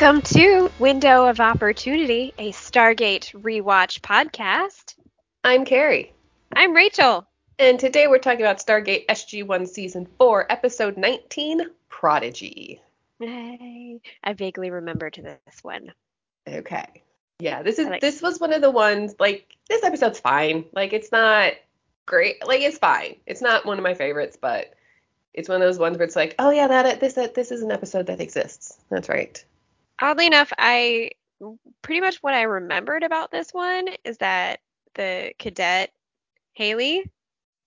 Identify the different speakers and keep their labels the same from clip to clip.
Speaker 1: Welcome to Window of Opportunity, a Stargate rewatch podcast.
Speaker 2: I'm Carrie.
Speaker 1: I'm Rachel.
Speaker 2: And today we're talking about Stargate SG1 Season 4, Episode 19 Prodigy.
Speaker 1: Hey, I vaguely remembered this one.
Speaker 2: Okay. Yeah, this is
Speaker 1: like-
Speaker 2: this was one of the ones like this episode's fine. Like it's not great. Like it's fine. It's not one of my favorites, but it's one of those ones where it's like, oh yeah, that this that this is an episode that exists. That's right.
Speaker 1: Oddly enough, I pretty much what I remembered about this one is that the cadet Hailey.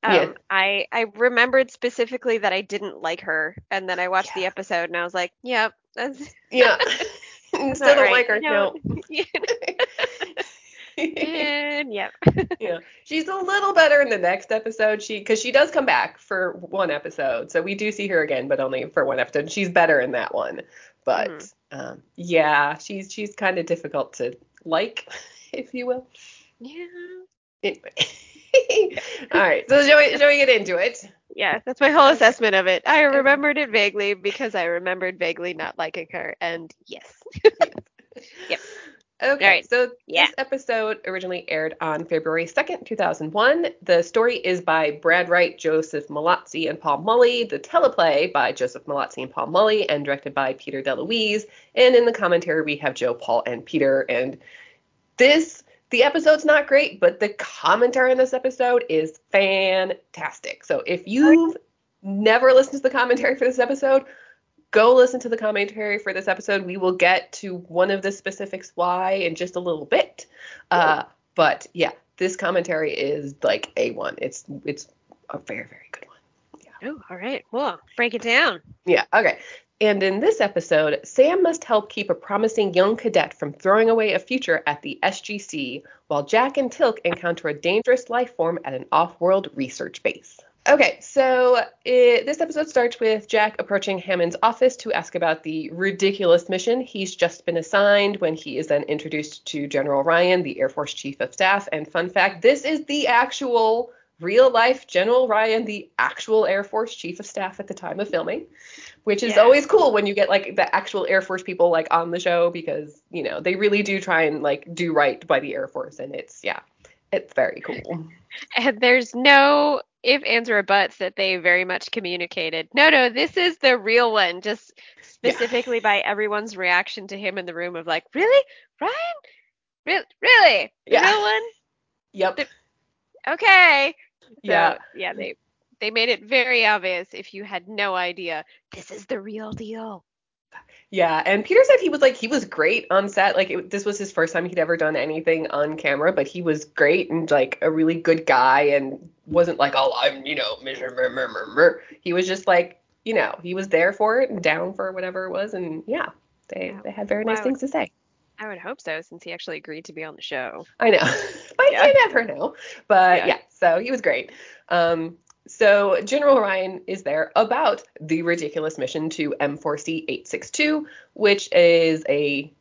Speaker 1: Um,
Speaker 2: Yeah.
Speaker 1: I I remembered specifically that I didn't like her, and then I watched the episode and I was like, "Yep, that's
Speaker 2: Yeah.
Speaker 1: that's
Speaker 2: Still don't
Speaker 1: right."
Speaker 2: like her.
Speaker 1: No. And yep.
Speaker 2: yeah. She's a little better in the next episode. She because she does come back for one episode. So we do see her again, but only for one episode. She's better in that one. But
Speaker 1: Mhm.
Speaker 2: um, yeah, she's she's kind of difficult to like, if you will.
Speaker 1: yeah.
Speaker 2: Anyway. All right. So shall we shall we get into it?
Speaker 1: Yeah, that's my whole assessment of it. I remembered it vaguely because I remembered vaguely not liking her, and yes. Yep.
Speaker 2: Okay,
Speaker 1: right.
Speaker 2: so
Speaker 1: Yeah.
Speaker 2: this episode originally aired on February 2nd, 2001. The story is by Brad Wright, Joseph Mallozzi, and Paul Mullie. The teleplay by Joseph Mallozzi and Paul Mullie, and directed by Peter DeLuise. And in the commentary, we have Joe, Paul, and Peter. And this, the episode's not great, but the commentary in this episode is fantastic. So if you've never listened to the commentary for this episode, go listen to the commentary for this episode. We will get to one of the specifics why in just a little bit. Uh, but yeah, this commentary is like A1. It's it's a very very good one.
Speaker 1: Oh, all right. Well, break it down.
Speaker 2: Yeah, okay. And in this episode, Sam must help keep a promising young cadet from throwing away a future at the SGC, while Jack and Teal'c encounter a dangerous life form at an off-world research base. Okay, so it, this episode starts with Jack approaching Hammond's office to ask about the ridiculous mission he's just been assigned when he is then introduced to General Ryan, the Air Force Chief of Staff. And fun fact, this is the actual real life General Ryan, the actual Air Force Chief of Staff at the time of filming, which is
Speaker 1: Yeah.
Speaker 2: always cool when you get like the actual Air Force people like on the show because, you know, they really do try and like do right by the Air Force and it's yeah, it's very cool.
Speaker 1: And there's no if, ands, or buts that they very much communicated. No, no, this is the real one. Just
Speaker 2: Yeah.
Speaker 1: specifically by everyone's reaction to him in the room of like, really, Ryan, really, really, the
Speaker 2: Yeah.
Speaker 1: real one.
Speaker 2: Yep.
Speaker 1: Okay. So,
Speaker 2: Yeah.
Speaker 1: Yeah. They they made it very obvious if you had no idea. This is the real deal.
Speaker 2: Yeah, and Peter said he was like he was great on set. Like it, this was his first time he'd ever done anything on camera, but he was great and like a really good guy and wasn't like oh I'm you know meh, meh, meh, meh, meh." he was just like you know he was there for it and down for whatever it was and yeah they
Speaker 1: Yeah.
Speaker 2: they had very nice
Speaker 1: Wow.
Speaker 2: things to say.
Speaker 1: I would hope so, since he actually agreed to be on the show.
Speaker 2: I know, but
Speaker 1: Yeah.
Speaker 2: you never know. But
Speaker 1: Yeah.
Speaker 2: yeah. so he was great. Um, so General Ryan is there about the ridiculous mission to M4C 862, which is a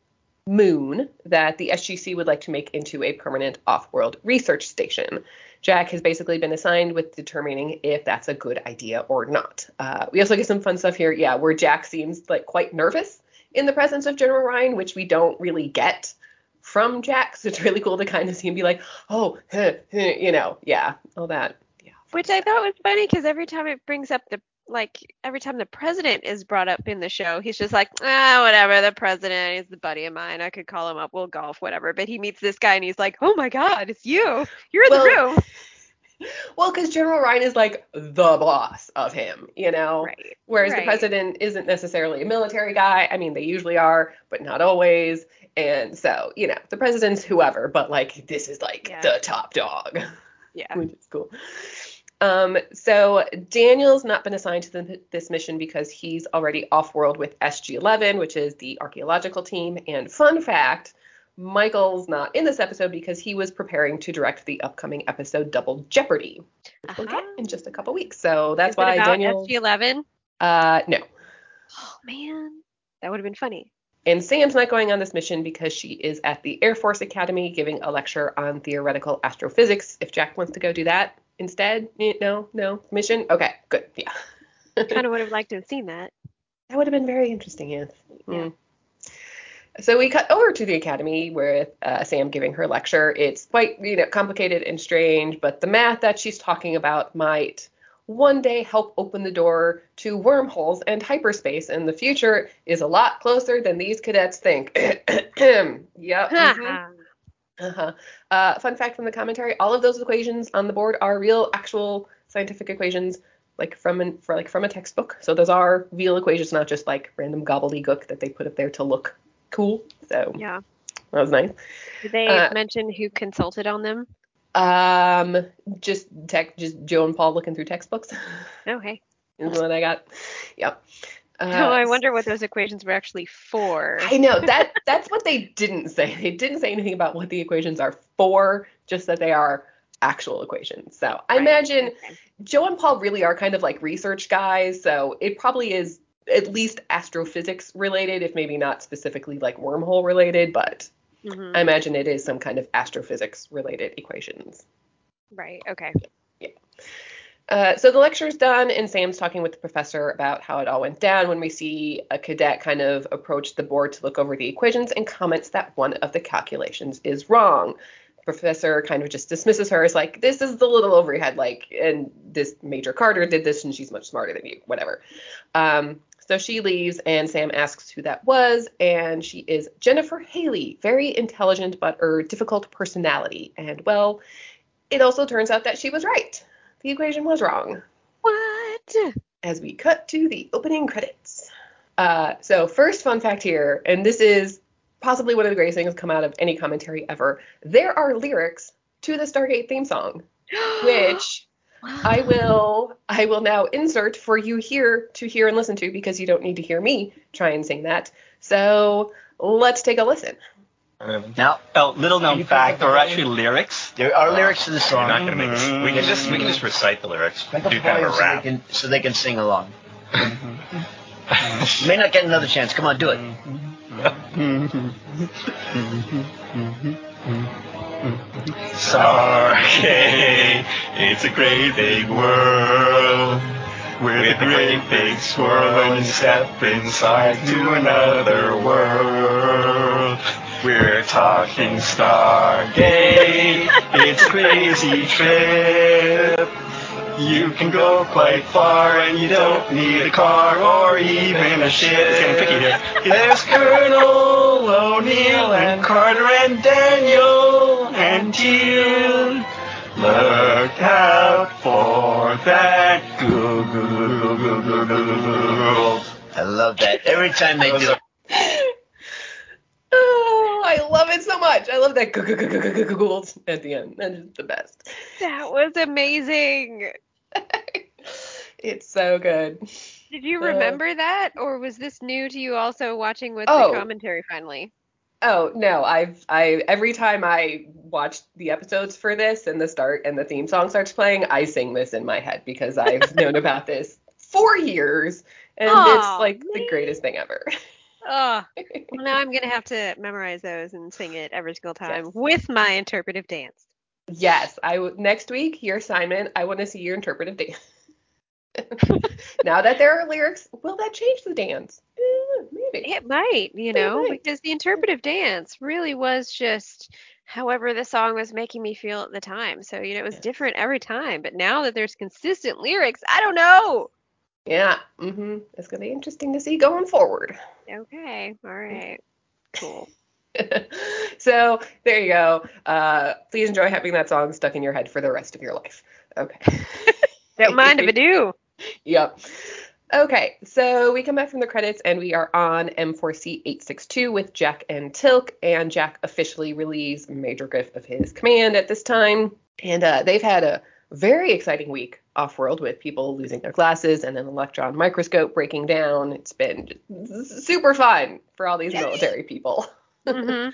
Speaker 2: moon that the SGC would like to make into a permanent off-world research station. Jack has basically been assigned with determining if that's a good idea or not. Uh, we also get some fun stuff here, yeah, where Jack seems like quite nervous in the presence of General Ryan, which we don't really get from Jack. So it's really cool to kind of see him be like, oh, heh, heh, you know, yeah, all that.
Speaker 1: Which I thought was funny because every time it brings up the like every time the president is brought up in the show, he's just like, ah, whatever. The president is the buddy of mine. I could call him up. We'll golf, whatever. But he meets this guy and he's like, oh my God, it's you. You're in
Speaker 2: Well,
Speaker 1: the room.
Speaker 2: Well, because General Ryan is like the boss of him, you know?
Speaker 1: Right.
Speaker 2: Whereas the president isn't necessarily a military guy. I mean, they usually are, but not always. And so, you know, the president's whoever, but like this is like
Speaker 1: Yeah.
Speaker 2: the top dog.
Speaker 1: Yeah.
Speaker 2: which is cool. Um, so Daniel's not been assigned to the, this mission because he's already off-world with SG-11, which is the archaeological team. And fun fact, Michael's not in this episode because he was preparing to direct the upcoming episode Double Jeopardy, which we'll get
Speaker 1: Uh-huh.
Speaker 2: in just a couple weeks. So that's why Daniel.
Speaker 1: SG11?
Speaker 2: Uh, no.
Speaker 1: Oh man, that would have been funny.
Speaker 2: And Sam's not going on this mission because she is at the Air Force Academy giving a lecture on theoretical astrophysics. If Jack wants to go do that instead, no, no mission. Okay, good. Yeah.
Speaker 1: Kind of would have liked to have seen that.
Speaker 2: That would have been very interesting, yes.
Speaker 1: Yeah.
Speaker 2: Mm. So we cut over to the academy with uh, Sam giving her lecture. It's quite you know complicated and strange, but the math that she's talking about might one day help open the door to wormholes and hyperspace, and the future is a lot closer than these cadets think. yep. mhm. Uh-huh. Uh, fun fact from the commentary: all of those equations on the board are real, actual scientific equations, like from an, for like from a textbook. So those are real equations, not just like random gobbledygook that they put up there to look cool. So
Speaker 1: Yeah.
Speaker 2: that was nice.
Speaker 1: Did they
Speaker 2: Uh,
Speaker 1: mention who consulted on them?
Speaker 2: Um, just tech, just Joe and Paul looking through textbooks
Speaker 1: Oh, hey.
Speaker 2: is what I got. Yep. Uh,
Speaker 1: oh, I wonder what those equations were actually for.
Speaker 2: I know that that's what they didn't say. They didn't say anything about what the equations are for, just that they are actual equations. So I
Speaker 1: Right.
Speaker 2: imagine
Speaker 1: Okay.
Speaker 2: Joe and Paul really are kind of like research guys, so it probably is at least astrophysics related, if maybe not specifically like wormhole related, but
Speaker 1: Mhm.
Speaker 2: I imagine it is some kind of astrophysics related equations.
Speaker 1: Right. Okay.
Speaker 2: Uh, so the lecture's done, and Sam's talking with the professor about how it all went down when we see a cadet kind of approach the board to look over the equations and comments that one of the calculations is wrong. Professor kind of just dismisses her as like, this is the little overhead, like, and this Major Carter did this, and she's much smarter than you, whatever. Um, so she leaves, and Sam asks who that was, and she is Jennifer Hailey, very intelligent but er difficult personality. And well, it also turns out that she was right. The equation was wrong
Speaker 1: What?
Speaker 2: as we cut to the opening credits. Uh, so, first fun fact here, and this is possibly one of the greatest things come out of any commentary ever. There are lyrics to the Stargate theme song, which I will I will now insert for you here to hear and listen to because you don't need to hear me try and sing that. So let's take a listen.
Speaker 3: Um, now,
Speaker 4: Oh, little known fact, there are actually lyrics.
Speaker 3: there are lyrics to the song.
Speaker 4: not gonna make. We can just we can just recite the lyrics.
Speaker 3: Make
Speaker 4: Do kind of a
Speaker 3: so they can so they can sing along. You may not get another chance. Come on, do it.
Speaker 4: Stargate, it's a great big world. With a great big swirl and you step inside to another world. We're talking Stargate, it's a crazy trip. You can go quite far and you don't need a car or even a ship. It's getting tricky here. There's Colonel O'Neill and Carter and Daniel and Teal'c. Look out for that Goa'uld.
Speaker 3: I love that. Every time they do it.
Speaker 2: I love it so much. I love that Goa'uld at the end. That is the best.
Speaker 1: That was amazing.
Speaker 2: It's so good.
Speaker 1: Did you
Speaker 2: Uh,
Speaker 1: remember that, or was this new to you? Also watching with
Speaker 2: Oh.
Speaker 1: the commentary finally.
Speaker 2: Oh no, I've I every time I watch the episodes for this and the start and the theme song starts playing, I sing this in my head because I've known about this for years and it's like the greatest thing ever.
Speaker 1: Oh, well now I'm gonna have to memorize those and sing it every single time
Speaker 2: Yes.
Speaker 1: with my interpretive dance.
Speaker 2: yes, I w- next week your assignment, I want to see your interpretive dance. now that there are lyrics, will that change the dance? Eh, maybe.
Speaker 1: It might, you
Speaker 2: It
Speaker 1: know,
Speaker 2: might.
Speaker 1: because the interpretive dance really was just however the song was making me feel at the time. So, you know, it was
Speaker 2: Yes.
Speaker 1: different every time. But now that there's consistent lyrics, I don't know.
Speaker 2: Yeah. Mhm. It's gonna be interesting to see going forward.
Speaker 1: Okay, all right, cool.
Speaker 2: so there you go. Uh, please enjoy having that song stuck in your head for the rest of your life. Okay.
Speaker 1: Don't mind if I do.
Speaker 2: yep. Okay, so we come back from the credits and we are on M4C 862 with Jack and Teal'c, and Jack officially relieves Major Griff of his command at this time. And uh, they've had a very exciting week off world with people losing their glasses and an electron microscope breaking down. It's been super fun for all these military people.
Speaker 1: hmm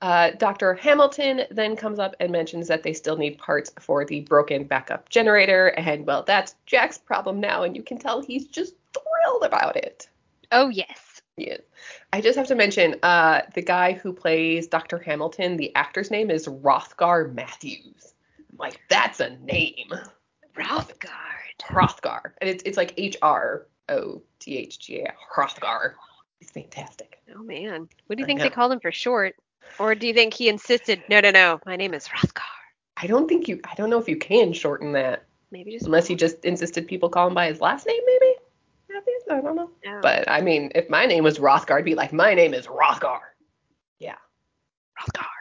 Speaker 2: Uh, Dr. Hamilton then comes up and mentions that they still need parts for the broken backup generator, and well, that's Jack's problem now, and you can tell he's just thrilled about it.
Speaker 1: Oh yes.
Speaker 2: Yes. I just have to mention uh, the guy who plays Dr. Hamilton, the actor's name is Hrothgar Mathews. Like, that's a name.
Speaker 1: Rothgard.
Speaker 2: Hrothgar. And it's, it's like H R O T H G A, Hrothgar. He's fantastic.
Speaker 1: Oh man, what do you
Speaker 2: I
Speaker 1: think
Speaker 2: know.
Speaker 1: they called him for short? Or do you think he insisted? No, no, no. My name is Hrothgar.
Speaker 2: I don't think you. I don't know if you can shorten that
Speaker 1: Maybe just
Speaker 2: unless he just insisted people call him by his last name, maybe. I don't know.
Speaker 1: Oh,
Speaker 2: But I mean, if my name was Hrothgar, I'd be like, my name is Hrothgar. Yeah. Hrothgar. Hrothgar.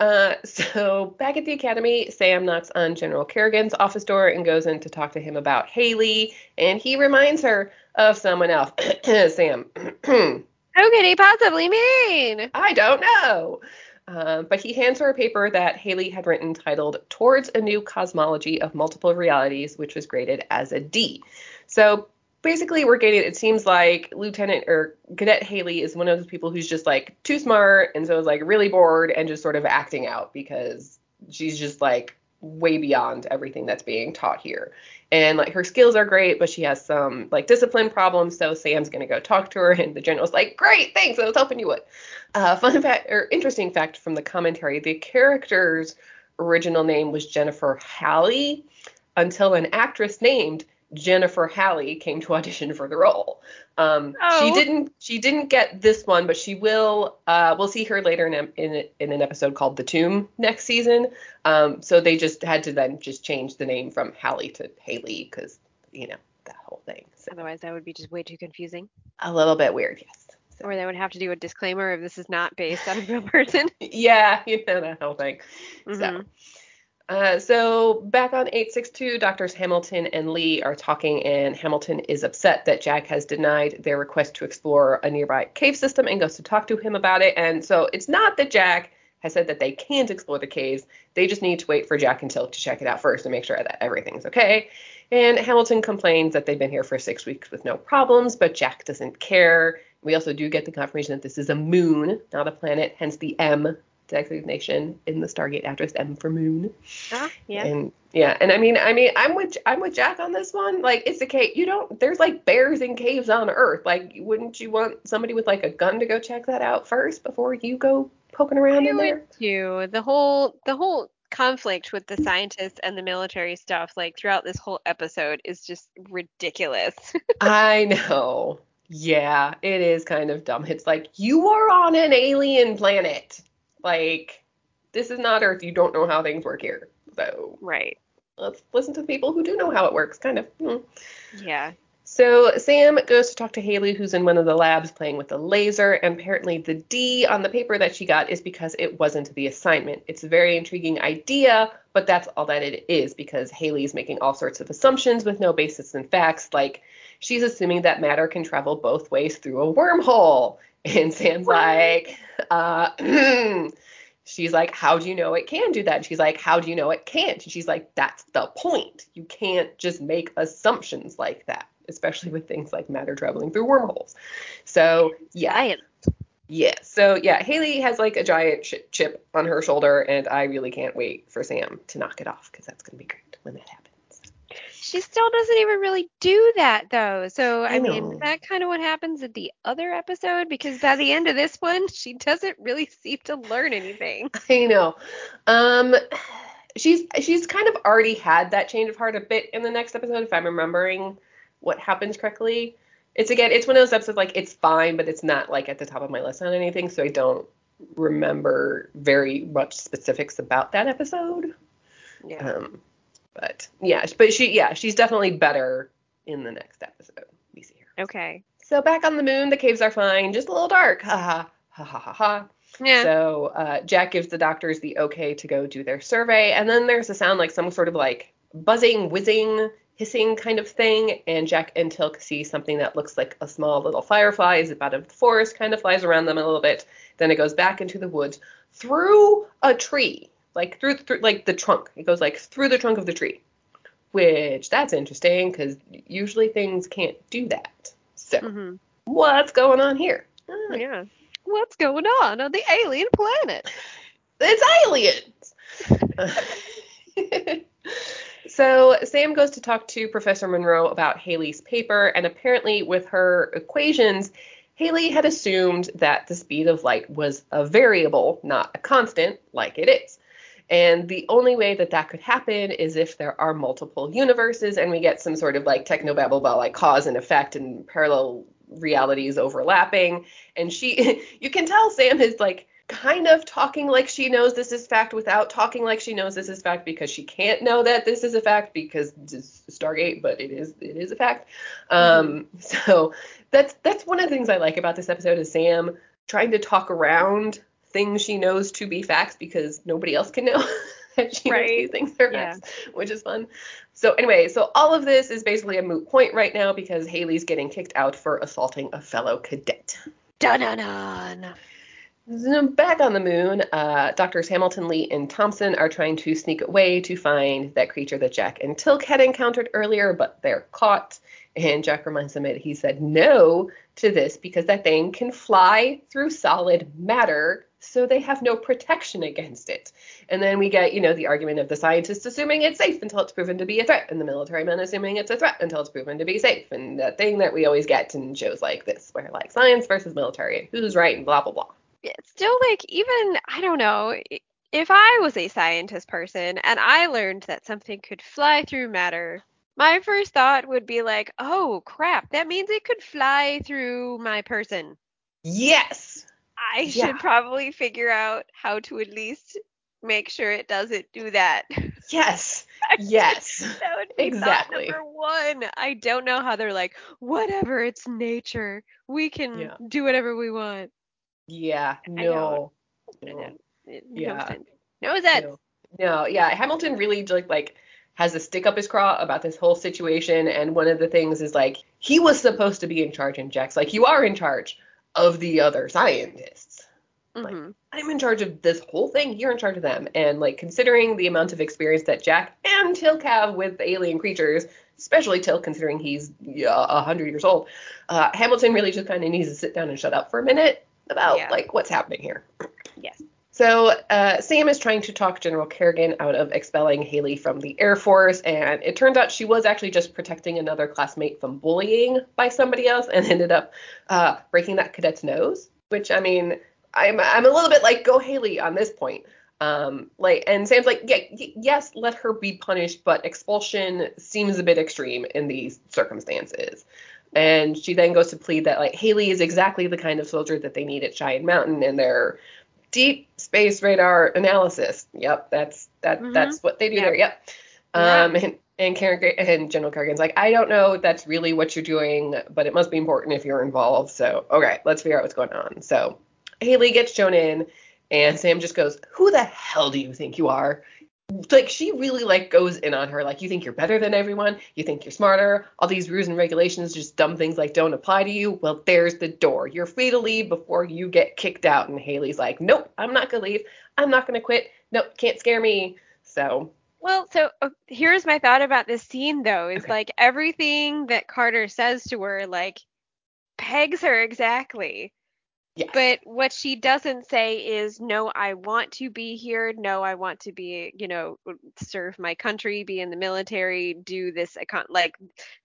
Speaker 2: Uh, so back at the academy, Sam knocks on General Kerrigan's office door and goes in to talk to him about Hailey, and he reminds her of someone else. Sam.
Speaker 1: Who could he possibly mean?
Speaker 2: I don't know. Um, but he hands her a paper that Hailey had written titled Towards a New Cosmology of Multiple Realities, which was graded as a D. So basically, we're getting it seems like Lieutenant or Cadet Hailey is one of those people who's just like too smart and so is like really bored and just sort of acting out because she's just like way beyond everything that's being taught here. And like her skills are great, but she has some like discipline problems. So Sam's gonna go talk to her, and the general's like, "Great, thanks. I was hoping you would." Uh, fun fact or interesting fact from the commentary: the character's original name was Jennifer Halley, until an actress named Jennifer Halley came to audition for the role. Um,
Speaker 1: Oh.
Speaker 2: She didn't. She didn't get this one, but she will. Uh, we'll see her later in in, in an episode called The Tomb next season. Um, so they just had to then just change the name from Halley to Hailey because you know that whole thing. So
Speaker 1: Otherwise, that would be just way too confusing.
Speaker 2: a little bit weird, yes. So,
Speaker 1: Or they would have to do a disclaimer if this is not based on a real person.
Speaker 2: yeah, you know that whole thing. So,
Speaker 1: Mhm.
Speaker 2: Uh, so back on 862, Doctors Hamilton and Lee are talking, and Hamilton is upset that Jack has denied their request to explore a nearby cave system and goes to talk to him about it. And so it's not that Jack has said that they can't explore the caves, they just need to wait for Jack and Teal'c to check it out first and make sure that everything's okay. And Hamilton complains that they've been here for six weeks with no problems, but Jack doesn't care. We also do get the confirmation that this is a moon, not a planet, hence the M designation in the Stargate address M for moon.
Speaker 1: Ah, yeah.
Speaker 2: And yeah, and I mean, I mean, I'm with I'm with Jack on this one. Like, it's a cave. You don't. There's like bears in caves on Earth. Like, wouldn't you want somebody with like a gun to go check that out first before you go poking around
Speaker 1: I
Speaker 2: in there?
Speaker 1: too. The whole the whole conflict with the scientists and the military stuff, like throughout this whole episode, is just ridiculous.
Speaker 2: I know. Yeah, it is kind of dumb. It's like you are on an alien planet. Like, this is not Earth. You don't know how things work here. So
Speaker 1: right.
Speaker 2: let's listen to the people who do know how it works. Kind of. hmm.
Speaker 1: Yeah.
Speaker 2: So Sam goes to talk to Hailey, who's in one of the labs playing with a laser, and apparently the D on the paper that she got is because it wasn't the assignment. It's a very intriguing idea, but that's all that it is because Hailey's making all sorts of assumptions with no basis in facts, like she's assuming that matter can travel both ways through a wormhole. And Sam's like, uh, she's like, how do you know it can do that? And she's like, how do you know it can't? And she's like, that's the point. You can't just make assumptions like that, especially with things like matter traveling through wormholes. So, yeah.
Speaker 1: Giant.
Speaker 2: Yeah. So, yeah, Hailey has like a giant ch- chip on her shoulder, and I really can't wait for Sam to knock it off because that's going to be great when that happens.
Speaker 1: She still doesn't even really do that though. So I,
Speaker 2: I
Speaker 1: mean, that kind of what happens at the other episode? Because by the end of this one, she doesn't really seem to learn anything.
Speaker 2: I know. Um, she's she's kind of already had that change of heart a bit in the next episode, if I'm remembering what happens correctly. It's again, it's one of those episodes like it's fine, but it's not like at the top of my list on anything, so I don't remember very much specifics about that episode.
Speaker 1: Yeah.
Speaker 2: Um, but yeah, but she yeah, she's definitely better in the next episode. We see her.
Speaker 1: Okay.
Speaker 2: So back on the moon, the caves are fine, just a little dark. Ha ha ha ha ha ha.
Speaker 1: Yeah.
Speaker 2: So uh, Jack gives the doctors the okay to go do their survey, and then there's a sound like some sort of like buzzing, whizzing, hissing kind of thing, and Jack and Teal'c see something that looks like a small little firefly is out of the forest, kind of flies around them a little bit, then it goes back into the woods through a tree, like through, through like the trunk. It goes like through the trunk of the tree, which that's interesting because usually things can't do that. So
Speaker 1: hmm
Speaker 2: what's going on here? Ah,
Speaker 1: Yeah. What's going on on the alien planet?
Speaker 2: It's aliens. so Sam goes to talk to Professor Monroe about Hailey's paper, and apparently with her equations, Hailey had assumed that the speed of light was a variable, not a constant, like it is. And the only way that that could happen is if there are multiple universes and we get some sort of like technobabble about like cause and effect and parallel realities overlapping. And she, you can tell Sam is like kind of talking like she knows this is fact without talking like she knows this is fact because she can't know that this is a fact because it's Stargate, but it is it is a fact. Um, so that's that's one of the things I like about this episode is Sam trying to talk around things she knows to be facts because nobody else can know that she knows
Speaker 1: Right.
Speaker 2: these things are
Speaker 1: Yeah.
Speaker 2: facts, which is fun. So anyway, so all of this is basically a moot point right now because Hailey's getting kicked out for assaulting a fellow cadet.
Speaker 1: Dun dun dun.
Speaker 2: Back on the moon, uh, Doctors Hamilton, Lee, and Thompson are trying to sneak away to find that creature that Jack and Teal'c had encountered earlier, but they're caught. And Jack reminds them that he said no to this because that thing can fly through solid matter, so they have no protection against it. And then we get, you know, the argument of the scientists assuming it's safe until it's proven to be a threat, and the military men assuming it's a threat until it's proven to be safe. And that thing that we always get in shows like this, where like science versus military, and who's right, and blah blah blah.
Speaker 1: It's still like even I don't know if I was a scientist person and I learned that something could fly through matter. My first thought would be like, "Oh crap, that means it could fly through my person."
Speaker 2: Yes.
Speaker 1: I
Speaker 2: Yeah.
Speaker 1: should probably figure out how to at least make sure it doesn't do that.
Speaker 2: Yes. Yes.
Speaker 1: that would be
Speaker 2: Exactly.
Speaker 1: number one. I don't know how they're like, whatever, it's nature. We can
Speaker 2: Yeah.
Speaker 1: do whatever we want.
Speaker 2: Yeah. No. No.
Speaker 1: It-
Speaker 2: Yeah.
Speaker 1: No sense. No sense.
Speaker 2: No. No. Yeah. Hamilton really like like has a stick up his craw about this whole situation, and one of the things is like he was supposed to be in charge, and Jack's like, you are in charge of the other scientists. like,
Speaker 1: Mhm.
Speaker 2: I'm in charge of this whole thing. You're in charge of them. And like considering the amount of experience that Jack and Teal'c have with alien creatures, especially Teal'c considering he's yeah, a hundred years old, uh, Hamilton really just kind of needs to sit down and shut up for a minute about
Speaker 1: Yeah.
Speaker 2: like what's happening here.
Speaker 1: Yes.
Speaker 2: So uh, Sam is trying to talk General Kerrigan out of expelling Hailey from the Air Force, and it turns out she was actually just protecting another classmate from bullying by somebody else, and ended up uh, breaking that cadet's nose. Which I mean, I'm I'm a little bit like go Hailey on this point. Um, like, and Sam's like, yeah, y- yes, let her be punished, but expulsion seems a bit extreme in these circumstances. And she then goes to plead that like Hailey is exactly the kind of soldier that they need at Cheyenne Mountain, and their deep space radar analysis. Yep, that's that
Speaker 1: Mhm.
Speaker 2: that's what they do
Speaker 1: Yep.
Speaker 2: there. Yep.
Speaker 1: Yeah.
Speaker 2: Um, and and Karen and General Kerrigan's like, I don't know if that's really what you're doing, but it must be important if you're involved. So okay, let's figure out what's going on. So Hailey gets shown in, and Sam just goes, "Who the hell do you think you are?" Like she really like goes in on her, like you think you're better than everyone, you think you're smarter. All these rules and regulations, just dumb things like don't apply to you. Well, there's the door. You're free to leave before you get kicked out. And Hailey's like, Nope, I'm not gonna leave. I'm not gonna quit. Nope, can't scare me. So
Speaker 1: Well, so uh, here's my thought about this scene though is
Speaker 2: Okay.
Speaker 1: like everything that Carter says to her like pegs her exactly.
Speaker 2: Yeah.
Speaker 1: But what she doesn't say is no, I want to be here. No, I want to be, you know, serve my country, be in the military, do this econ like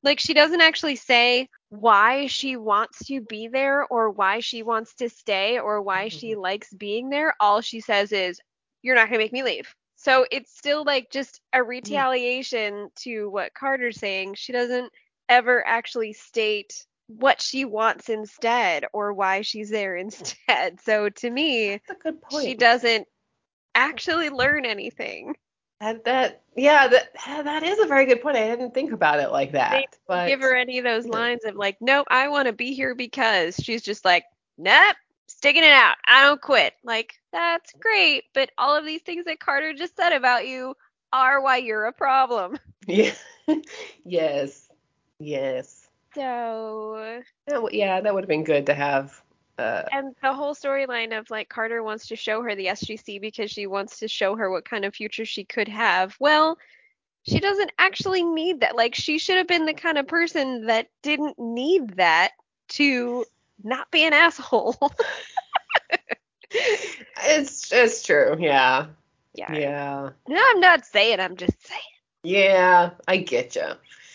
Speaker 1: like she doesn't actually say why she wants to be there or why she wants to stay or why she mm-hmm. likes being there. All she says is you're not going to make me leave. So it's still like just a mm. retaliation to what Carter's saying. She doesn't ever actually state what she wants instead or why she's there instead. So to me,
Speaker 2: that's a good point.
Speaker 1: she doesn't actually learn anything.
Speaker 2: That, that yeah, that that is a very good point. I didn't think about it like that. But
Speaker 1: Give her any of those lines of like, nope, I want to be here because she's just like, nope, sticking it out. I don't quit. Like, that's great. But all of these things that Carter just said about you are why you're a problem.
Speaker 2: yeah, yes, yes.
Speaker 1: So
Speaker 2: yeah, that would have been good to have. Uh,
Speaker 1: and the whole storyline of like Carter wants to show her the SGC because she wants to show her what kind of future she could have. Well, she doesn't actually need that. Like she should have been the kind of person that didn't need that to not be an asshole.
Speaker 2: it's it's true. Yeah,
Speaker 1: yeah.
Speaker 2: yeah,
Speaker 1: No, I'm not saying. I'm just saying.
Speaker 2: yeah. I get you.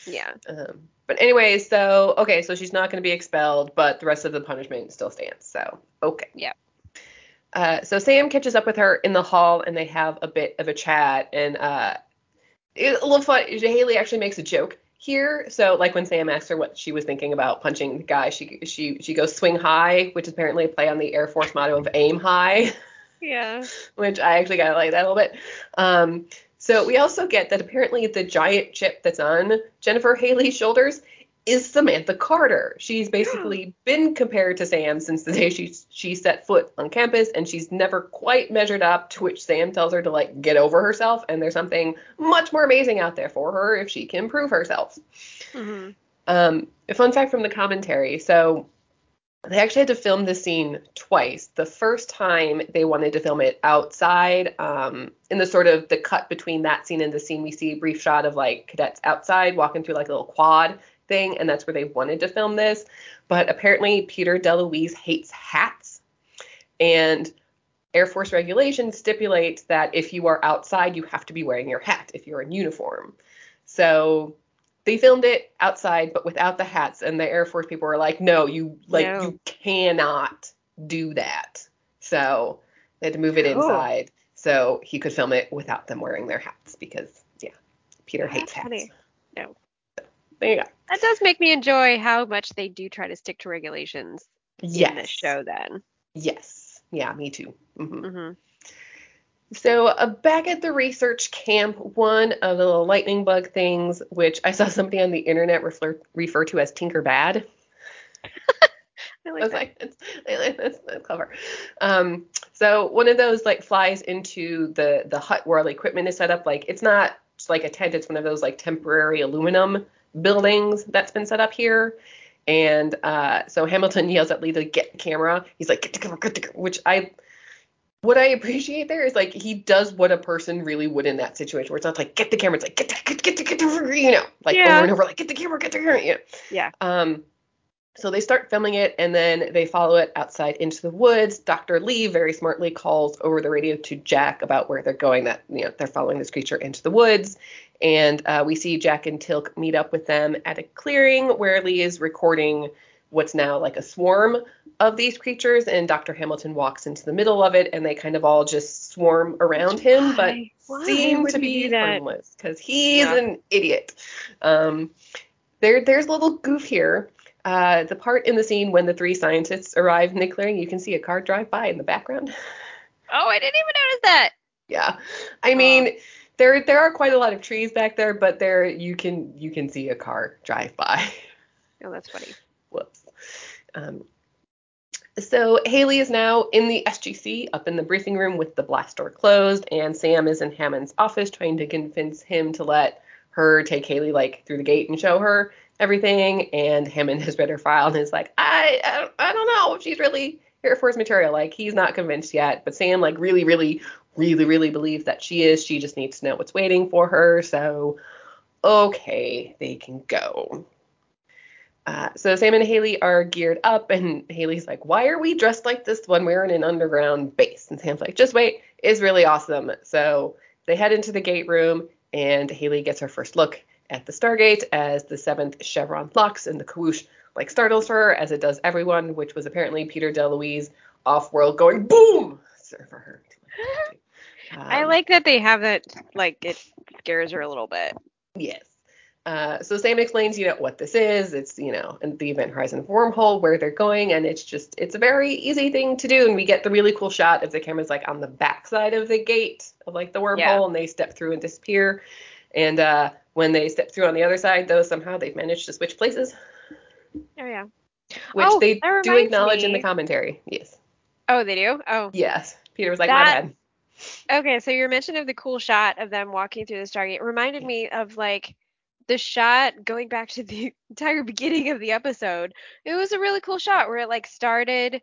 Speaker 1: Yeah.
Speaker 2: Um, but anyway, so okay, so she's not going to be expelled, but the rest of the punishment still stands. So okay.
Speaker 1: Yeah.
Speaker 2: Uh, so Sam catches up with her in the hall, and they have a bit of a chat. And uh, it, a little fun. Hailey actually makes a joke. here. So like when Sam asked her what she was thinking about punching the guy, she she she goes swing high, which is apparently a play on the Air Force motto of aim high,
Speaker 1: Yeah.
Speaker 2: which I actually kind of like that a little bit. Um, so we also get that apparently the giant chip that's on Jennifer Hailey's shoulders is Samantha Carter. She's basically been compared to Sam since the day she she set foot on campus, and she's never quite measured up. To which Sam tells her to like get over herself, and there's something much more amazing out there for her if she can prove herself.
Speaker 1: hmm
Speaker 2: Um, a fun fact from the commentary. So they actually had to film this scene twice. The first time they wanted to film it outside, um, in the sort of the cut between that scene and the scene we see a brief shot of like cadets outside walking through like a little quad thing, and that's where they wanted to film this. But apparently Peter DeLuise hates hats, and Air Force regulations stipulate that if you are outside, you have to be wearing your hat if you're in uniform. So they filmed it outside but without the hats and the air force people were like no you like
Speaker 1: No.
Speaker 2: you cannot do that. So they had to move it inside so he could film it without them wearing their hats because yeah peter
Speaker 1: That's
Speaker 2: hates hats.
Speaker 1: Funny. No.
Speaker 2: there you go.
Speaker 1: That does make me enjoy how much they do try to stick to regulations
Speaker 2: yes
Speaker 1: in this show then.
Speaker 2: yes. Yeah me too. Hmm
Speaker 1: hmm
Speaker 2: So, uh, back at the research camp, one of the little lightning bug things, which I saw somebody on the internet refer, refer to as Tinker Bad.
Speaker 1: I
Speaker 2: I was
Speaker 1: that.
Speaker 2: like, that's, that's, that's clever. Um, so one of those like flies into the the hut where all the equipment is set up. Like it's not just like a tent; it's one of those like temporary aluminum buildings that's been set up here. And uh, so Hamilton yells at Lee to get the camera. He's like, get the camera, get the camera, which I. What I appreciate there is like he does what a person really would in that situation, where it's not like get the camera, it's like get the get get the get the you know like
Speaker 1: Yeah.
Speaker 2: over and over like get the camera, get the camera, you know.
Speaker 1: Yeah.
Speaker 2: Um, so they start filming it and then they follow it outside into the woods. Dr. Lee very smartly calls over the radio to Jack about where they're going, that, you know, they're following this creature into the woods. And uh, we see Jack and Teal'c meet up with them at a clearing where Lee is recording what's now like a swarm of these creatures. And Dr. Hamilton walks into the middle of it and they kind of all just swarm around him, but
Speaker 1: Why?
Speaker 2: Seem to be harmless because he's
Speaker 1: Yeah.
Speaker 2: an idiot. Um, there, there's a little goof here. Uh, the part in the scene when the three scientists arrive in the clearing, you can see a car drive by in the background.
Speaker 1: Oh, I didn't even notice that.
Speaker 2: yeah, I mean, there there are quite a lot of trees back there, but there you can you can see a car drive by.
Speaker 1: Oh, that's funny.
Speaker 2: Whoops. Um, so Hailey is now in the SGC up in the briefing room with the blast door closed, and Sam is in Hammond's office trying to convince him to let her take Hailey like through the gate and show her everything. And Hammond has read her file and is like, I I don't, I don't know if she's really Air Force material. Like he's not convinced yet, but Sam like really really really really believes that she is. She just needs to know what's waiting for her. So okay, they can go. Uh, so Sam and Hailey are geared up, and Hailey's like, "Why are we dressed like this when we're in an underground base?" And Sam's like, "Just wait, it's really awesome." So they head into the gate room, and Hailey gets her first look at the Stargate as the seventh chevron locks, and the kawoosh like startles her, as it does everyone, which was apparently Peter DeLuise off-world going boom for her.
Speaker 1: I
Speaker 2: Um,
Speaker 1: like that they have that. Like it scares her a little bit.
Speaker 2: Yes. Uh, so Sam explains, you know, what this is. It's, you know, in the Event Horizon wormhole where they're going, and it's just, it's a very easy thing to do. And we get the really cool shot of the cameras like on the backside of the gate of like the wormhole,
Speaker 1: Yeah.
Speaker 2: and they step through and disappear. And uh, when they step through on the other side, though, somehow they've managed to switch places,
Speaker 1: Oh yeah.
Speaker 2: which
Speaker 1: Oh,
Speaker 2: they do acknowledge in the commentary. Yes.
Speaker 1: Oh, they do. Oh.
Speaker 2: Yes. Peter was like,
Speaker 1: That-
Speaker 2: my bad.
Speaker 1: Okay, so your mention of the cool shot of them walking through the Stargate reminded me of like the shot going back to the entire beginning of the episode. It was a really cool shot where it like started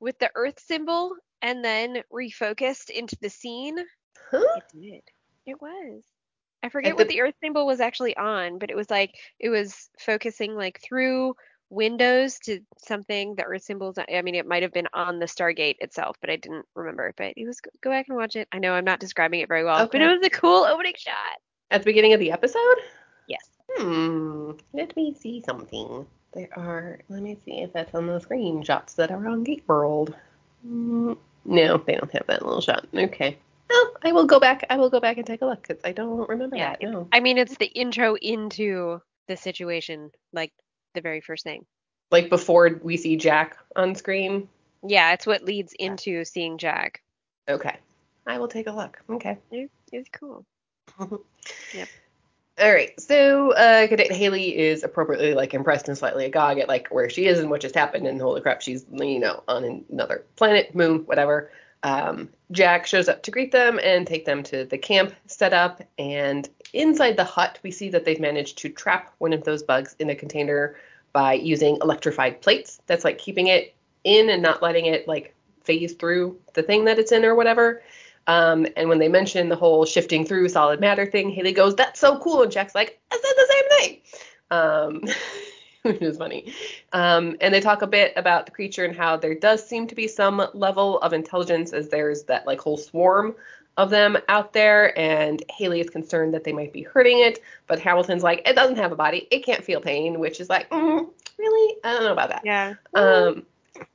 Speaker 1: with the Earth symbol and then refocused into the scene.
Speaker 2: Huh?
Speaker 1: It did. It was. I forget
Speaker 2: At
Speaker 1: what
Speaker 2: the-
Speaker 1: the Earth symbol was actually on, but it was like it was focusing like through windows to something. The Earth symbols. I mean, it might have been on the Stargate itself, but I didn't remember. But it was. Go back and watch it. I know I'm not describing it very well, but it was a cool opening shot.
Speaker 2: At the beginning of the episode?
Speaker 1: Yes.
Speaker 2: Hmm. Let me see something. There are. Let me see if that's on the screenshots that are on Gate World. Mm, no, they don't have that little shot. Okay. Well, I will go back. I will go back and take a look because I don't remember
Speaker 1: Yeah,
Speaker 2: that. No.
Speaker 1: I mean, it's the intro into the situation like the very first thing.
Speaker 2: Like before we see Jack on screen.
Speaker 1: Yeah, it's what leads into seeing Jack.
Speaker 2: Okay. I will take a look. Okay.
Speaker 1: It's cool. Yep.
Speaker 2: All right. So, uh, Cadet Hailey is appropriately like impressed and slightly agog at like where she is and what just happened, and holy crap, she's you know on another planet, moon, whatever. Um, Jack shows up to greet them and take them to the camp set up, and inside the hut we see that they've managed to trap one of those bugs in a container by using electrified plates. That's like keeping it in and not letting it like phase through the thing that it's in or whatever. Um, and when they mention the whole shifting through solid matter thing, Hailey goes, "That's so cool," and Jack's like, "I said the same thing," um, which is funny. Um, and they talk a bit about the creature and how there does seem to be some level of intelligence, as there's that like whole swarm of them out there, and Hailey is concerned that they might be hurting it, but Hamilton's like, "It doesn't have a body, it can't feel pain," which is like, mm, really, I don't know about that.
Speaker 1: Yeah.
Speaker 2: Um,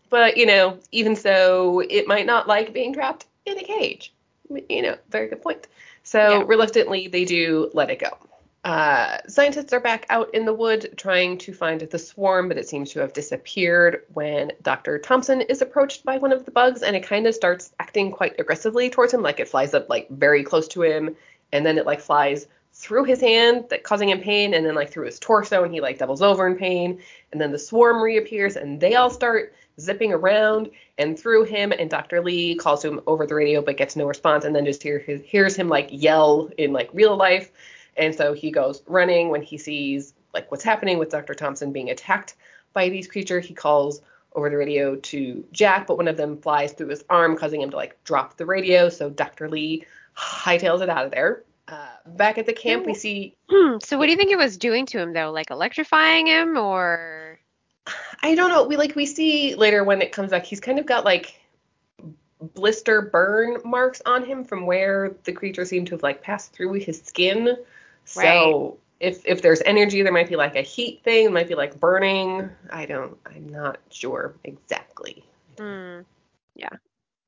Speaker 2: but you know, even so, it might not like being trapped in a cage. You know, very good point. So
Speaker 1: Yeah.
Speaker 2: reluctantly, they do let it go. Uh, scientists are back out in the wood trying to find the swarm, but it seems to have disappeared when Dr. Thompson is approached by one of the bugs, and it kind of starts acting quite aggressively towards him, like it flies up like very close to him, and then it like flies through his hand, that causing him pain, and then like through his torso, and he like doubles over in pain, and then the swarm reappears, and they all start zipping around and through him, and Dr. Lee calls him over the radio, but gets no response, and then just hear his, hears him like yell in like real life, and so he goes running when he sees like what's happening with Dr. Thompson being attacked by these creatures. He calls over the radio to Jack, but one of them flies through his arm, causing him to like drop the radio. So Dr. Lee hightails it out of there. Uh, back at the camp, we see
Speaker 1: Hmm. So what do you think it was doing to him though? Like electrifying him or
Speaker 2: I don't know. We like we see later when it comes back, he's kind of got like blister burn marks on him from where the creature seemed to have like passed through his skin. So
Speaker 1: Right.
Speaker 2: if if there's energy, there might be like a heat thing, it might be like burning. I don't. I'm not sure exactly.
Speaker 1: Hmm. Yeah.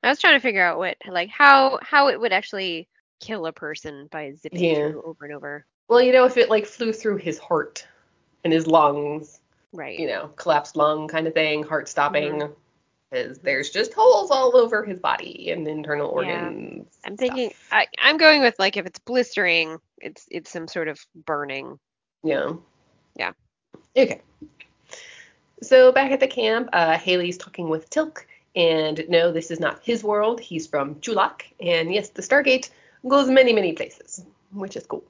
Speaker 1: I was trying to figure out what like how how it would actually kill a person by zipping
Speaker 2: Yeah.
Speaker 1: through over and over.
Speaker 2: Well, you know, if it like flew through his heart and his lungs,
Speaker 1: Right.
Speaker 2: you know, collapsed lung kind of thing, heart stopping. Because there's just holes all over his body and internal organs.
Speaker 1: Yeah.
Speaker 2: I'm
Speaker 1: thinking
Speaker 2: stuff.
Speaker 1: I, I'm going with like if it's blistering, it's it's some sort of burning.
Speaker 2: Yeah.
Speaker 1: Yeah.
Speaker 2: Okay. So back at the camp, uh, Hailey's talking with Teal'c, and no, this is not his world. He's from Chulak, and yes, the Stargate goes many, many places, which is cool.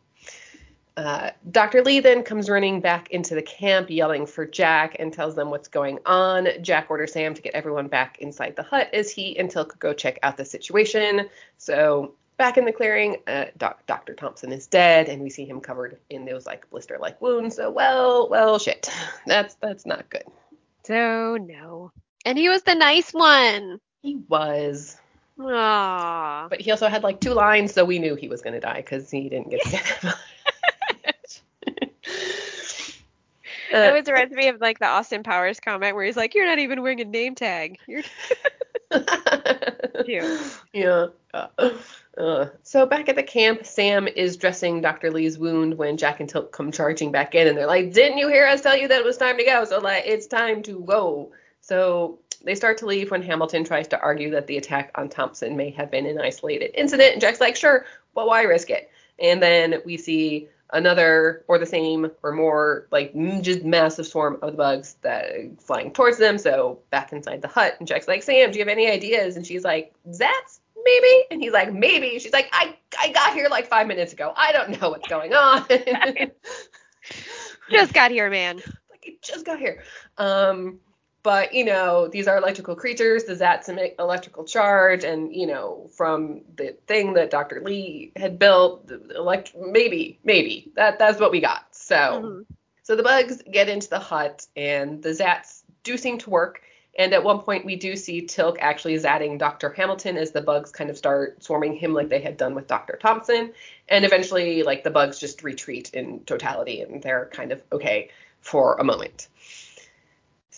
Speaker 2: Uh, Dr. Lee then comes running back into the camp, yelling for Jack, and tells them what's going on. Jack orders Sam to get everyone back inside the hut as he and Teal'c go check out the situation. So back in the clearing, uh, doc- Dr. Thompson is dead, and we see him covered in those like blister-like wounds. So well, well, shit, that's that's not good.
Speaker 1: So no. And he was the nice one.
Speaker 2: He was,
Speaker 1: Aww.
Speaker 2: but he also had like two lines, so we knew he was gonna die because he didn't get to get that much.
Speaker 1: It
Speaker 2: Uh,
Speaker 1: always reminds me of like the Austin Powers comment where he's like, "You're not even wearing a name tag." You're
Speaker 2: yeah. Uh, uh, so back at the camp, Sam is dressing Dr. Lee's wound when Jack and Teal'c come charging back in, and they're like, "Didn't you hear us tell you that it was time to go?" So like, it's time to go. So they start to leave when Hamilton tries to argue that the attack on Thompson may have been an isolated incident, and Jack's like, "Sure, but why risk it?" And then we see another or the same or more like just massive swarm of the bugs that flying towards them. So back inside the hut, and Jack's like, Sam, do you have any ideas? And she's like, Zats, maybe. And he's like, maybe. She's like, I I got here like five minutes ago. I don't know what's going on.
Speaker 1: just got here, man.
Speaker 2: like it just got here. Um, but you know, these are electrical creatures. The Zats emit electrical charge, and you know, from the thing that Dr. Lee had built, the elect maybe, maybe that that's what we got. So.
Speaker 1: Mhm.
Speaker 2: So the bugs get into the hut, and the Zats do seem to work. And at one point, we do see Teal'c actually zatting Dr. Hamilton as the bugs kind of start swarming him like they had done with Dr. Thompson. And eventually, like the bugs just retreat in totality, and they're kind of okay for a moment.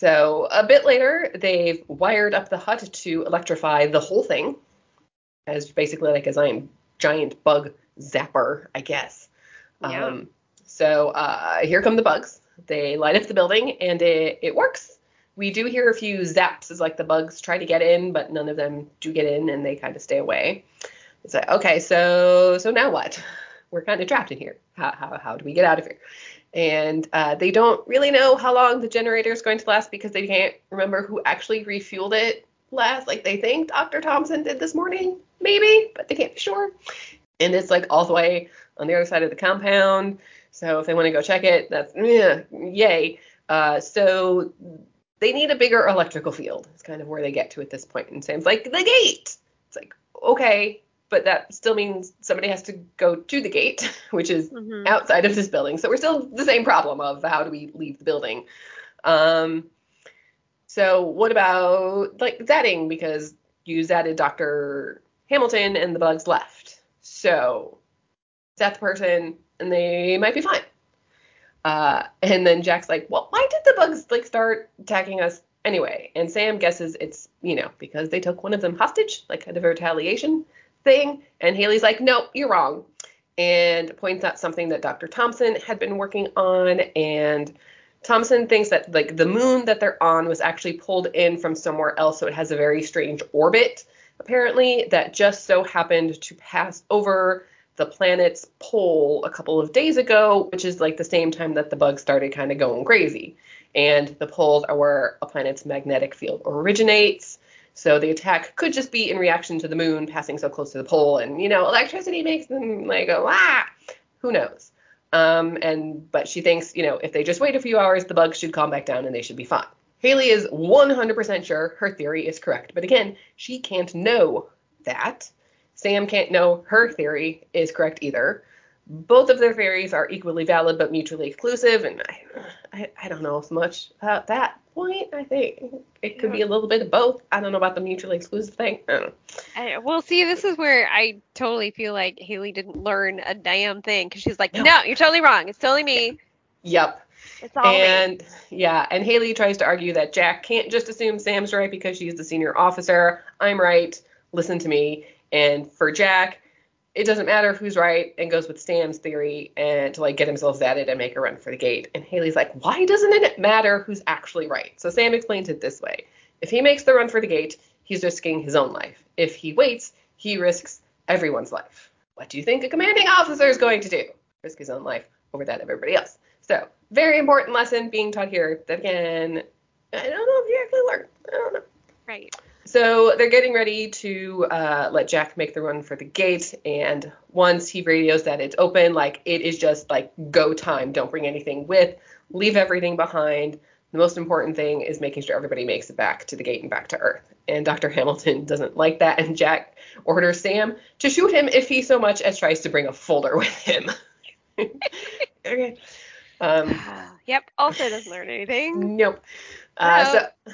Speaker 2: So a bit later, they've wired up the hut to electrify the whole thing, as basically like a giant, giant bug zapper, I guess.
Speaker 1: Yeah.
Speaker 2: Um, So uh, here come the bugs. They light up the building and it, it works. We do hear a few zaps as like the bugs try to get in, but none of them do get in and they kind of stay away. It's like, okay, so so now what? We're kind of trapped in here. How, how, how do we get out of here? And uh, they don't really know how long the generator is going to last because they can't remember who actually refueled it last. Like they think Dr. Thompson did this morning, maybe, but they can't be sure. And it's like all the way on the other side of the compound. So if they want to go check it, that's yeah, yay. Uh, so they need a bigger electrical field. It's kind of where they get to at this point. And Sam's like, the gate. It's like, okay, but that still means somebody has to go to the gate, which is
Speaker 1: Mhm.
Speaker 2: outside of this building. So we're still the same problem of how do we leave the building. Um, so what about like zatting? Because you zatted Dr. Hamilton and the bugs left. So zat the person and they might be fine. Uh, and then Jack's like, well, why did the bugs like start attacking us anyway? And Sam guesses it's, you know, because they took one of them hostage, like kind of a retaliation thing. And Hailey's like, no, you're wrong. And points out something that Dr. Thompson had been working on. And Thompson thinks that like the moon that they're on was actually pulled in from somewhere else. So it has a very strange orbit, apparently, that just so happened to pass over the planet's pole a couple of days ago, which is like the same time that the bugs started kind of going crazy. And the poles are where a planet's magnetic field originates. So the attack could just be in reaction to the moon passing so close to the pole, and you know, electricity makes them like go ah. Who knows? Um, and but she thinks, you know, if they just wait a few hours, the bugs should calm back down and they should be fine. Hailey is 100% sure her theory is correct, but again, she can't know that. Sam can't know her theory is correct either. Both of their theories are equally valid but mutually exclusive, and I, I, I don't know as much about that point. I think it could be a little bit of both. I don't know about the mutually exclusive thing. I.
Speaker 1: I, well, see, this is where I totally feel like Hailey didn't learn a damn thing because she's like,
Speaker 2: No.
Speaker 1: no. you're totally wrong. It's totally me.
Speaker 2: Yep.
Speaker 1: It's all me.
Speaker 2: and yeah, and Hailey tries to argue that Jack can't just assume Sam's right because she's the senior officer. I'm right. Listen to me. And for Jack, it doesn't matter who's right and goes with Sam's theory and to like get himself zatted and make a run for the gate. And Hailey's like, why doesn't it matter who's actually right? So Sam explains it this way. If he makes the run for the gate, he's risking his own life. If he waits, he risks everyone's life. What do you think a commanding officer is going to do? Risk his own life over that of everybody else. So, very important lesson being taught here that again, I don't know if you actually learned. I don't know.
Speaker 1: right.
Speaker 2: So they're getting ready to uh, let Jack make the run for the gate, and once he radios that it's open, like it is just like go time. Don't bring anything with. Leave everything behind. The most important thing is making sure everybody makes it back to the gate and back to Earth. And Dr. Hamilton doesn't like that, and Jack orders Sam to shoot him if he so much as tries to bring a folder with him. okay. Um,
Speaker 1: yep. Also doesn't learn anything.
Speaker 2: Nope. Uh,
Speaker 1: No.
Speaker 2: so,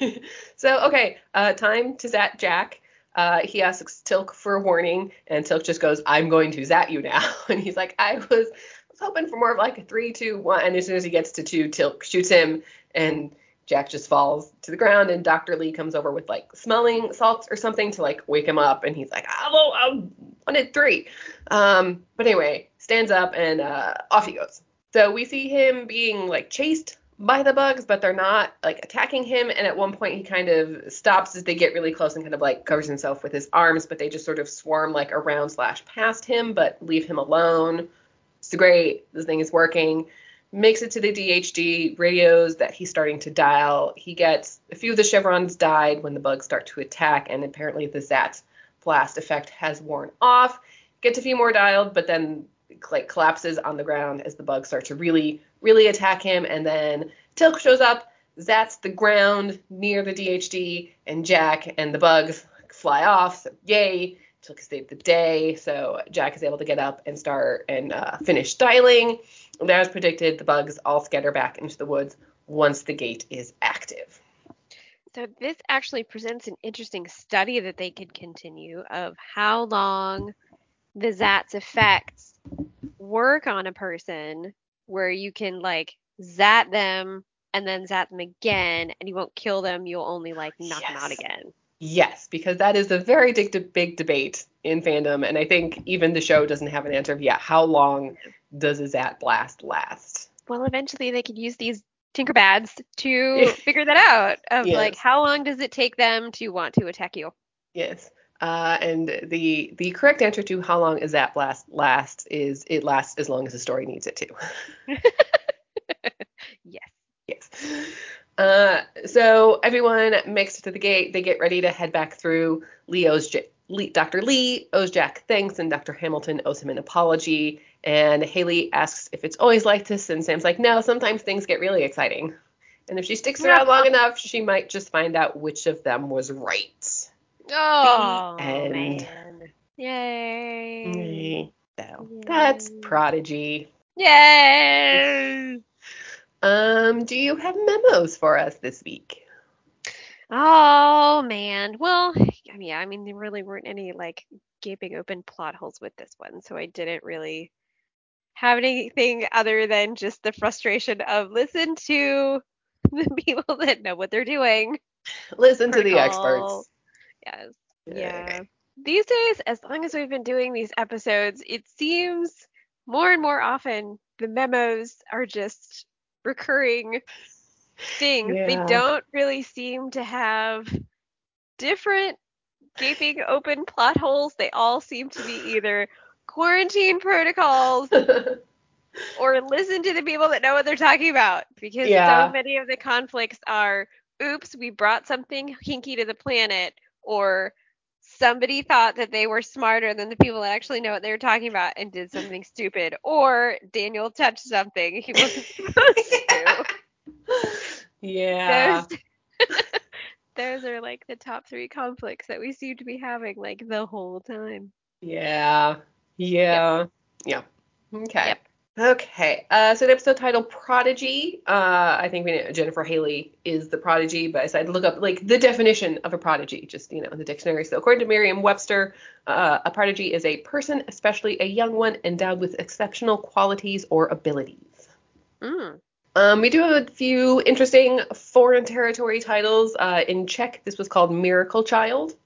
Speaker 2: so okay, uh, time to zat Jack. Uh, he asks Teal'c for a warning, and Teal'c just goes, "I'm going to zat you now." And he's like, "I was, was hoping for more of like a three, two, one." And as soon as he gets to two, Teal'c shoots him, and Jack just falls to the ground. And Doctor Lee comes over with like smelling salts or something to like wake him up, and he's like, "Hello, I wanted three. Um, but anyway, stands up and uh, off he goes. So we see him being like chased by the bugs, but they're not like attacking him. And at one point, he kind of stops as they get really close and kind of like covers himself with his arms, but they just sort of swarm like around slash past him, but leave him alone. It's great. This thing is working. Makes it to the DHD radios that he's starting to dial. He gets a few of the chevrons died when the bugs start to attack, and apparently the Zat blast effect has worn off. Gets a few more dialed, but then like collapses on the ground as the bugs start to really, really attack him. And then Teal'c shows up, zats the ground near the DHD, and Jack and the bugs fly off. So yay, Teal'c saved the day. So Jack is able to get up and start and uh, finish dialing. And as predicted, the bugs all scatter back into the woods once the gate is active.
Speaker 1: So this actually presents an interesting study that they could continue of how long the Zats effects work on a person where you can like zat them and then zat them again and you won't kill them, you'll only like knock them out again.
Speaker 2: Yes, because that is a very big, big debate in fandom, and I think even the show doesn't have an answer of yet how long does a Zat Blast last?
Speaker 1: Well, eventually they could use these Tinkerbads to figure that out. Of like, how long does it take them to want to attack you?
Speaker 2: Yes. Uh, and the the correct answer to how long is that blast lasts is it lasts as long as the story needs it to.
Speaker 1: Yes.
Speaker 2: yes. Uh, so everyone makes it to the gate. They get ready to head back through. Leo's J- Lee, Dr. Lee owes Jack thanks, and Dr. Hamilton owes him an apology. And Hailey asks if it's always like this, and Sam's like, no, sometimes things get really exciting. And if she sticks around long enough, she might just find out which of them was right.
Speaker 1: Oh
Speaker 2: end.
Speaker 1: man. Yay.
Speaker 2: So that's Prodigy.
Speaker 1: Yay.
Speaker 2: Um, do you have memos for us this week?
Speaker 1: Oh man. Well, I mean, I mean, there really weren't any like gaping open plot holes with this one, so I didn't really have anything other than just the frustration of listen to the people that know what they're doing.
Speaker 2: Listen to the experts.
Speaker 1: Yes. Yeah. These days, as long as we've been doing these episodes, it seems more and more often the memos are just recurring things. They don't really seem to have different gaping open plot holes. They all seem to be either quarantine protocols or listen to the people that know what they're talking about because
Speaker 2: Yeah.
Speaker 1: so many of the conflicts are oops we brought something hinky to the planet or somebody thought that they were smarter than the people that actually know what they were talking about and did something stupid or daniel touched something he wasn't supposed to
Speaker 2: yeah.
Speaker 1: those, those are like the top three conflicts that we seem to be having like the whole time
Speaker 2: Yeah. Yeah. Yeah. Okay.
Speaker 1: Yep.
Speaker 2: Okay. Uh, so the episode title Prodigy. Uh, I think we know Jennifer Hailey is the prodigy, but I decided to look up like the definition of a prodigy, just you know, in the dictionary. So according to Merriam-Webster, uh, a prodigy is a person, especially a young one, endowed with exceptional qualities or abilities.
Speaker 1: mm.
Speaker 2: Um, we do have a few interesting foreign territory titles. Uh, in Czech, this was called Miracle Child.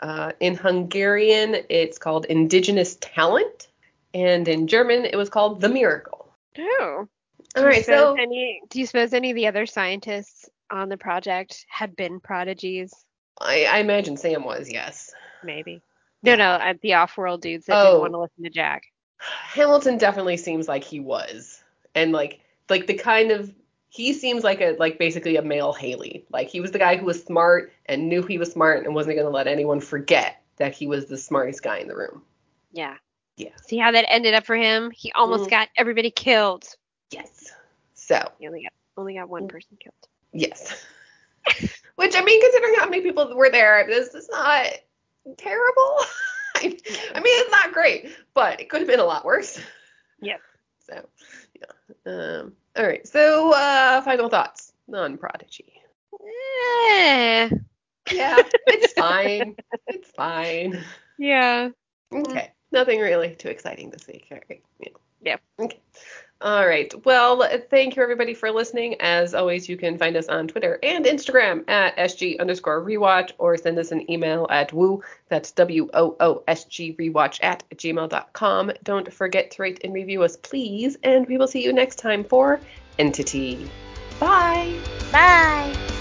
Speaker 2: Uh, in Hungarian, it's called Indigenous Talent. And in German, it was called The Miracle.
Speaker 1: oh
Speaker 2: All right, so
Speaker 1: any do you suppose any of the other scientists on the project had been prodigies?
Speaker 2: I, I imagine Sam was, yes.
Speaker 1: Maybe. No, no, uh, the off-world dudes that
Speaker 2: Oh.
Speaker 1: didn't want to listen to Jack.
Speaker 2: Hamilton definitely seems like he was. And like like the kind of he seems like a like basically a male Hailey. Like he was the guy who was smart and knew he was smart and wasn't gonna let anyone forget that he was the smartest guy in the room.
Speaker 1: Yeah.
Speaker 2: Yeah.
Speaker 1: See how that ended up for him? He almost
Speaker 2: Mm.
Speaker 1: got everybody killed.
Speaker 2: Yes. So
Speaker 1: He only got only got one
Speaker 2: Mm.
Speaker 1: person killed.
Speaker 2: yes. Which I mean, considering how many people were there, this is not terrible. I, I mean, it's not great, but it could have been a lot worse.
Speaker 1: Yeah.
Speaker 2: So, yeah. Um. All right. So, uh, final thoughts on Prodigy.
Speaker 1: Eh.
Speaker 2: Yeah, it's fine. It's fine.
Speaker 1: Yeah.
Speaker 2: Nothing really too exciting this week. All right. Yeah.
Speaker 1: Yeah.
Speaker 2: Okay. All right. Well, thank you everybody for listening. As always, you can find us on Twitter and Instagram at SG underscore rewatch or send us an email at woo, that's W O O S G rewatch at gmail.com. Don't forget to rate and review us, please. And we will see you next time for Entity. Bye.
Speaker 1: Bye.